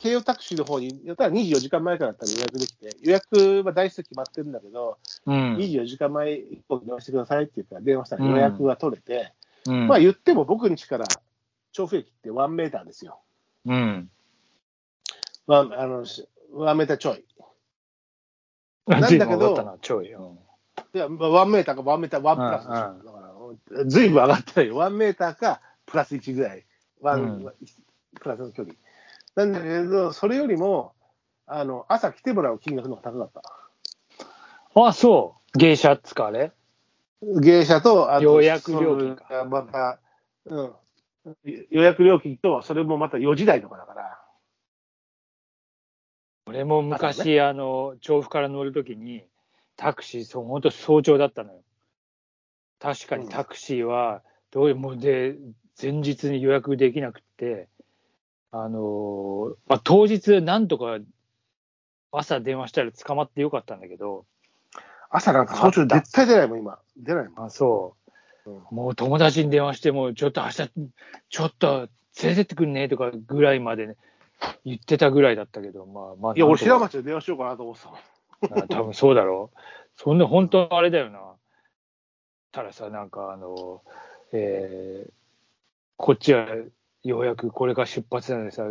京王タクシーの方に、やったら24時間前からだったら予約できて、予約は台数決まってるんだけど、うん。24時間前以降に電話してくださいって言うから、電話したら予約が取れて、うん。まあ言っても僕ん家から調布駅って1メーターですよ。うん。ワンあのしワンメーターちょい。なんだけどちょい。うん。いや、まあワンメーターかワンメーター、ワンプラスでしょうんうんだから、ずいぶん上がってないよ。ワンメーターかプラス1ぐらい。ワン、うんプラスの距離。なんだけど、それよりも、あの、朝来てもらう金額の方が高かった。あ、そう。芸者っつか、あれ？芸者と、あと予約料金かまた、うん。予約料金と、それもまた4時台とかだから。俺も昔、あの、調布から乗るときに、タクシー、そう、本当早朝だったのよ。確かにタクシーは、どういう、もうで、前日に予約できなくて、あの、まあ、当日、なんとか、朝電話したら捕まってよかったんだけど、朝なんか早朝絶対出ないもん、今。出ないもん。あ、そう。うんもう友達に電話して、もうちょっと明日、ちょっと連れてってくんねとかぐらいまでね、言ってたぐらいだったけど、まあまあ。いや、俺、白町で電話しようかなと思ってたもん。あ多分そうだろう。そんな本当あれだよな。たださ、なんかあの、えーこっちはようやくこれから出発なのでさ、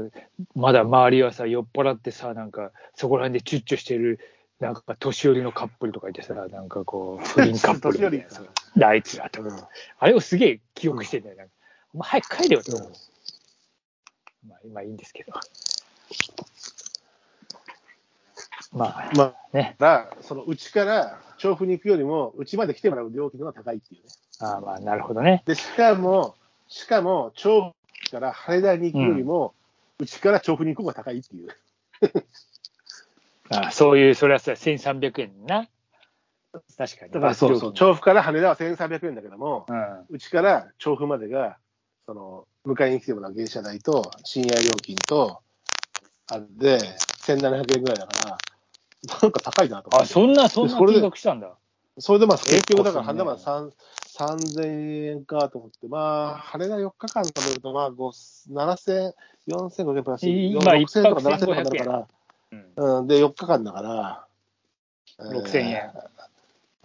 まだ周りはさ、酔っ払ってさ、なんかそこら辺でチュッチュしてる、なんか年寄りのカップルとかいてさ、なんかこう、不倫カップルみたいな さあいつらとか、うんあれをすげえ記憶してんだよ。なんかお前早く帰れよと思う。まあ今いいんですけど。まあまあ、ね、だから、その、うちから調布に行くよりも、うちまで来てもらう料金の方が高いっていうね。ああまあなるほどね。で、しかも、しかも、調布から羽田に行くよりも、うち、から調布に行く方が高いっていう。ああそういう、それはさ、1300円な。確かに。だからそうそう、調布から羽田は1300円だけども、うちから調布までが、その、迎えに来てもらう電車代と、深夜料金と、あれで、1700円ぐらいだから、なんか高いなと思あ、って。そんな、そんな金額したんだ。それでまあ、結局だから、結構羽田まで3000円かと思って、まあ、羽田4日間食べると、まあ、5 7000、4500プラス、今6000とか一泊7000とかになるから、うん。うん、で、4日間だから、6000円え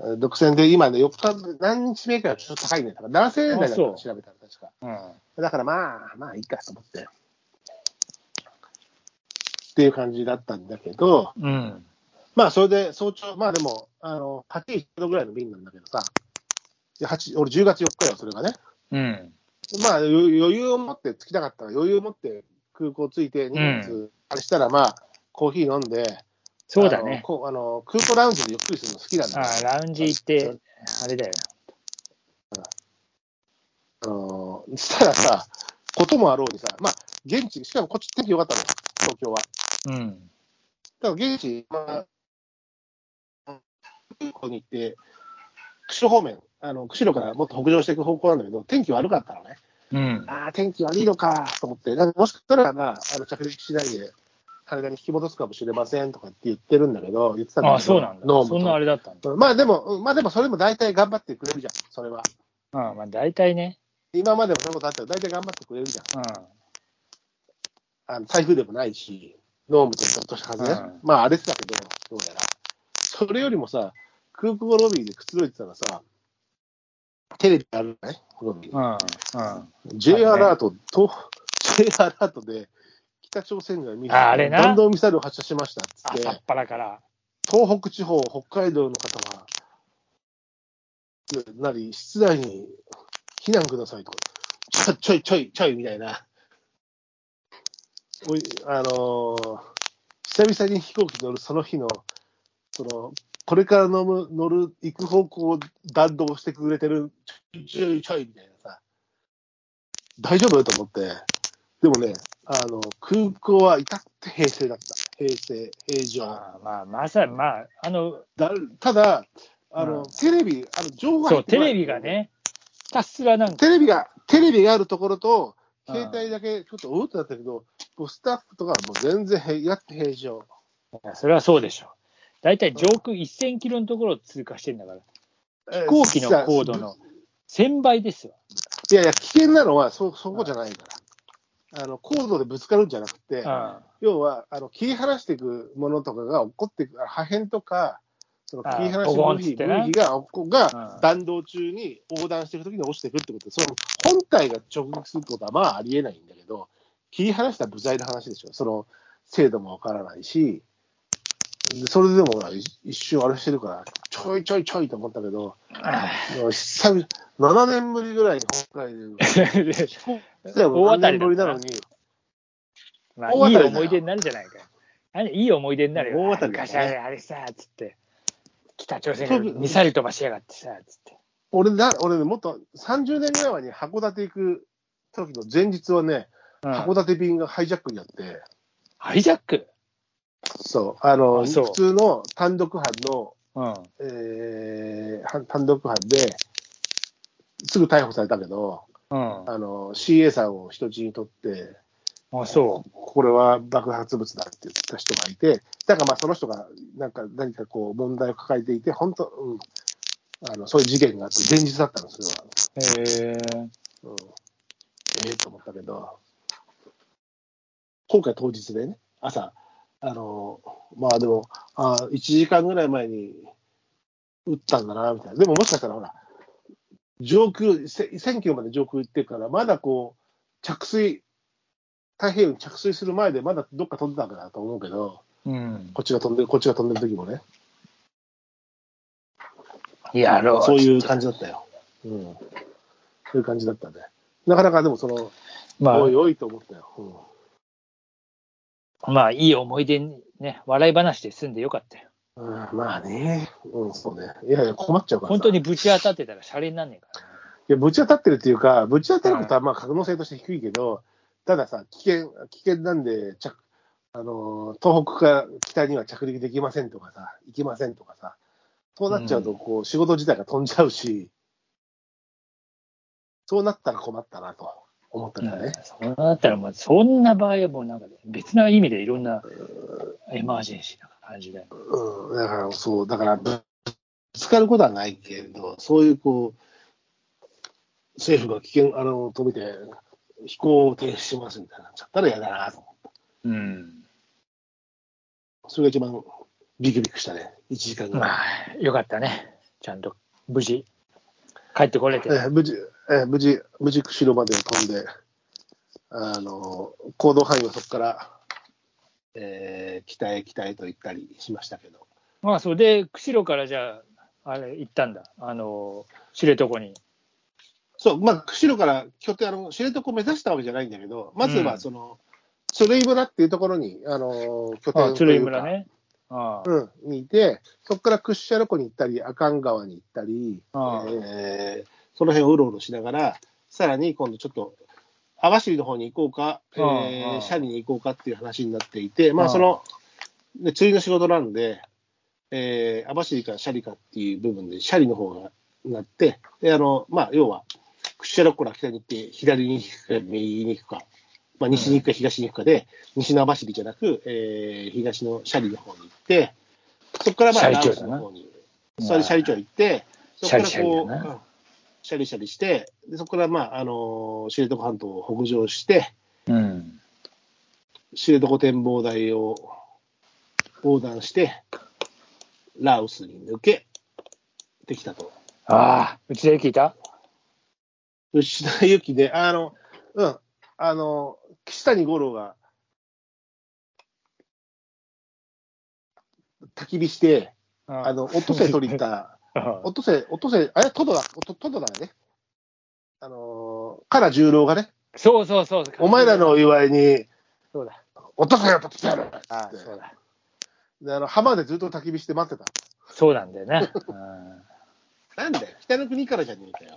ー。6000円で、今ね、4日、何日目かちょっと高いね。だから7000円台だったら調べたら確か。うん。だからまあ、まあいいかと思って。っていう感じだったんだけど、うん。まあそれで早朝、まあでも、あの、8時度ぐらいの便なんだけどさ、で8俺10月4日よ、それがね。うん。まあ余余裕を持って着きたかったら余裕を持って空港着いて、荷物、あれしたらまあ、コーヒー飲んで、そうだね。あの空港ラウンジでゆっくりするの好きなんだよ。あラウンジ行って、あれだよあのーしたらさ、こともあろうにさ、まあ、現地、しかもこっち天気良かったの、東京は。な。うん。だから現地、まあ、空港に行って、釧路方面、あの釧路からもっと北上していく方向なんだけど、天気悪かったのね。うん。ああ、天気悪いのかと思って、なんかもしかしたら、まあ、あの着陸しないで、羽田に引き戻すかもしれませんとかって言ってるんだけど、言ってたんだけど、あ、そうなんだ。そんなあれだったんだ。うんまあでも、うんまあでもそれも大体頑張ってくれるじゃん、それは。うん、まあ大体ね。今までもそういうことあったら大体頑張ってくれるじゃん。うん。あの台風でもないし、ノームとちょっとした風ね。うんまあ荒れてたけど、どうやら。それよりもさ、空港ロビーでくつろいでたらさ、テレビあるね。うん。うん。J アラート、と J アラートで、北朝鮮がミサイルああれな弾道ミサイルを発射しましたっつって朝っ、から。東北地方、北海道の方は、なり、室内に避難くださいとか、ちょちょいちょいちょいみたいな、おいあのー久々に飛行機乗るその日の、その、これから乗る、乗る、行く方向を弾道してくれてる、ちょいちょいちょいみたいなさ、大丈夫？と思って、でもね、あの、空港は至って平静だった。平静、平常。まあまあ、まさまあ、あの、だただ、あの、うんテレビ、あの情報そう、テレビが。ね、ひたすらなんか、テレビが、テレビがあるところと、うん携帯だけちょっとおうってなったけど、もうスタッフとかはもう全然へやって平常。それはそうでしょ。大体上空1000キロのところを通過してんだから、飛行機の高度の1000倍ですよ。いやいや、危険なのはそそこじゃないから。あの高度でぶつかるんじゃなくて、うん要はあの切り離していくものとかが起こっていく、破片とか、その切り離しあーボコン部品がこがうん弾道中に横断していくときに落ちてくるってこと。で、その本体が直撃することはまあありえないんだけど、切り離した部材の話でしょ、その精度もわからないし、でそれでも一一瞬あれしてるから、ちょいちょいちょいと思ったけど、もう久々、7年ぶりぐらいに北海道、飛行機でも7大当たりぶりなのに、まあ、いい大当たりだよ思い出になるじゃないか。何いい思い出になるよ。大当たりだね昔あれあれさ、つって。北朝鮮がミサイル飛ばしやがってさ、つって。俺な、俺ね、もっと30年ぐらい前に函館行く時の前日はね、うん函館便がハイジャックになって、ハイジャック？そう、あの、あ普通の単独犯の、うん。えーは単独犯で、すぐ逮捕されたけど、うん。あの、CA さんを人質に取って、あ、そこれは爆発物だって言った人がいて、だからまあその人がなんか何かこう問題を抱えていて、本当、うん、あのそういう事件があって、前日だったの、それは。う。へえ。うん、ええと思ったけど、今回当日でね、朝、あのまあでも、あ1時間ぐらい前に撃ったんだな、みたいな。でももしかしたらほら、上空、せ1000キロまで上空行ってるから、まだこう、着水、太平洋に着水する前で、まだどっか飛んでたわけだと思うけど、うん。こっちが飛んでる、こっちが飛んでる時もね、やろう。そういう感じだったよ。うん。そういう感じだったね。なかなかでもその、まおいおいと思ったよ。うんあ、まあ、いい思い出にね、笑い話で済んでよかったよ。うんまあね、うん、そうね。いやいや、困っちゃうからさ本当にぶち当たってたらシャレになんねえからね。いや、ぶち当たってるっていうか、ぶち当たることはまあ可能性として低いけど、たださ、危険、危険なんで、着あのー東北から北には着陸できませんとかさ、行きませんとかさ、そうなっちゃうと、こう、仕事自体が飛んじゃうし、そうなったら困ったなと思ったんだね。そうなったら、もうそんな場合はもうなんかね、別な意味でいろんなエマージェンシーな感じで。うん、だからそう、だからぶつかることはないけど、そういうこう、政府が危険、あの、止めて、飛行を停止しますみたいになっちゃったら嫌だなと思って。うん。それが一番ビクビクしたね、1時間ぐらい。まあ、よかったね。ちゃんと無事帰ってこれて。えー無事、えー無事、無事、釧路まで飛んで、あの、行動範囲はそこから、えー北へ北へと行ったりしましたけど、まあ、それで、釧路からじゃあ、あれ、行ったんだ。あの、知床に。そう、まあ、釧路から拠点、あの、知床を目指したわけじゃないんだけど、まずうんはその、鶴居村っていうところに、あの、拠点あというか鶴居村。ね。ああうん、にいて、そこから屈斜路湖に行ったり、阿寒川に行ったり、ああえーその辺をうろうろしながら、さらに今度ちょっと、網走の方に行こうか、えー、斜里に行こうかっていう話になっていて、まあその、で釣りの仕事なんで、えー、網走か斜里かっていう部分で、斜里の方がなって、で、あの、まあ要は、屈斜路湖から北に行って、左に行くか、右に行くか、まあ西に行くか東に行くかで、西の網走じゃなく、えー、東の斜里の方に行って、そこからまあ、斜里町だな。ラオスの方に、それで斜里町行って、そこからこう、シャリシャリして、でそこから、まあ、あの知床半島を北上して、うん。知床展望台を横断して、ラオスに抜けてきたと。ああ、うちで聞いた？牛田由紀で、あの、うん、あの、岸谷五郎が、焚き火して、あの、落とせ取りに行った、あ落とせ、落とせ、あれ、トドだ、トトドだね。あのー、から十郎がね、そうそうそう。お前らのお祝いに、そうだ。落とせよ、落とせよあそうだ。であの浜でずっと焚き火して待ってた。そうなんだよね。うんなんだよ、北の国からじゃねえかよ。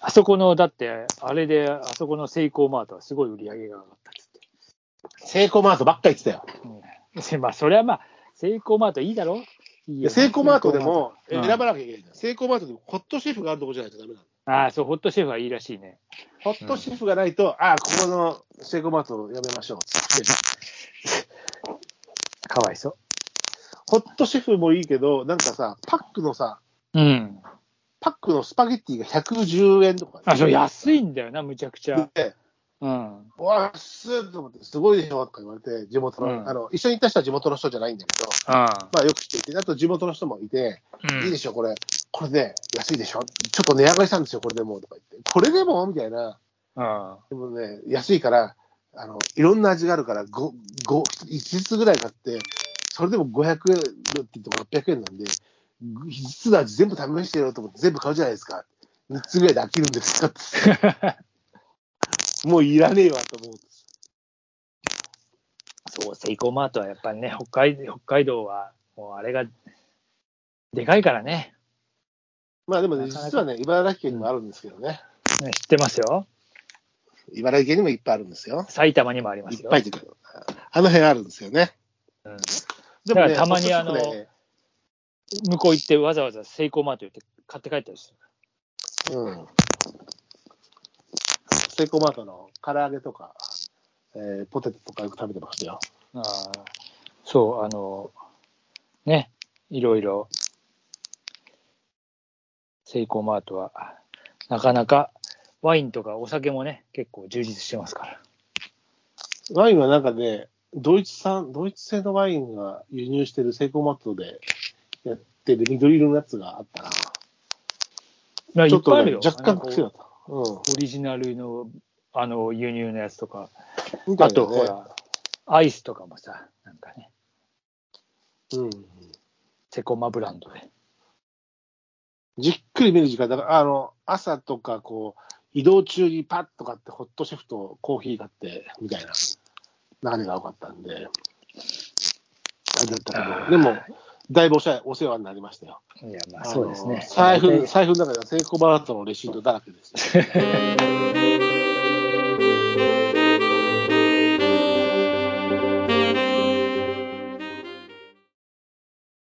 あそこの、だって、あれで、あそこのセイコーマートはすごい売り上げが上がったっつって。セイコーマートばっか言ってたよ。うん、まあ、それはまあ、セイコーマートいいだろいいよでセイコーマートでも選ばなきゃいけないんだよ。セイコーマートでもホットシェフがあるとこじゃないとダメなの。ああ、そう、ホットシェフはいいらしいね。ホットシェフがないと、ああ、ここのセイコーマートをやめましょうっつって。かわいそホットシェフもいいけど、なんかさ、パックのさ、う。うん。パックのスパゲッティが110円とか、あ、そう、安いんだよな、むちゃくちゃ。で、うん。わっすーと思って、すごいでしょとか言われて、地元の、うん。あの、一緒に行った人は地元の人じゃないんだけど、あまあよく知っていて、あと地元の人もいて、うん。いいでしょ、これ、これで安いでしょ、ちょっと値上がりしたんですよ、これでもとか言って、これでもみたいな、あでもね、安いから、あのいろんな味があるから、5、5、5つぐらい買って、それでも500円って言っても600円なんで、5つの味全部試してよと思って、全部買うじゃないですか。3つぐらいで飽きるんですかって。もういらねえわと思う。そう、セイコーマートはやっぱりね、北海北海道は、もうあれが、でかいからね。まあでもね、実はね、茨城県にもあるんですけどね。ね知ってますよ。茨城県にもいっぱいあるんですよ。埼玉にもありますよ。いっぱいってあの辺あるんですよね。うん、でもね、だからたまにあの向こう行ってわざわざセイコーマート行って買って帰ったりする。うん。セイコーマートの唐揚げとか、えーポテトとかよく食べてましたよ。ああそう、あの、ね、いろいろ、セイコーマートは、なかなかワインとかお酒もね、結構充実してますから。ワインはなんかね、ドイツ産、ドイツ製のワインが輸入してるセイコーマートでやってる緑色のやつがあったな。まちょっとね。若干癖だなんかった。オリジナルのあの輸入のやつとか、うん。みたあとほら、アイスとかもさ、なんかね、うん。セコマブランドで。じっくり見る時間、だから、あの、朝とか、こう、移動中にパッと買って、ホットシェフとコーヒー買って、みたいな流れが多かったんで、あれだったけど、でも、だいぶお世話になりましたよ。いや、まあそうですね。財布、財布の中ではセイコバートのレシートだらけです。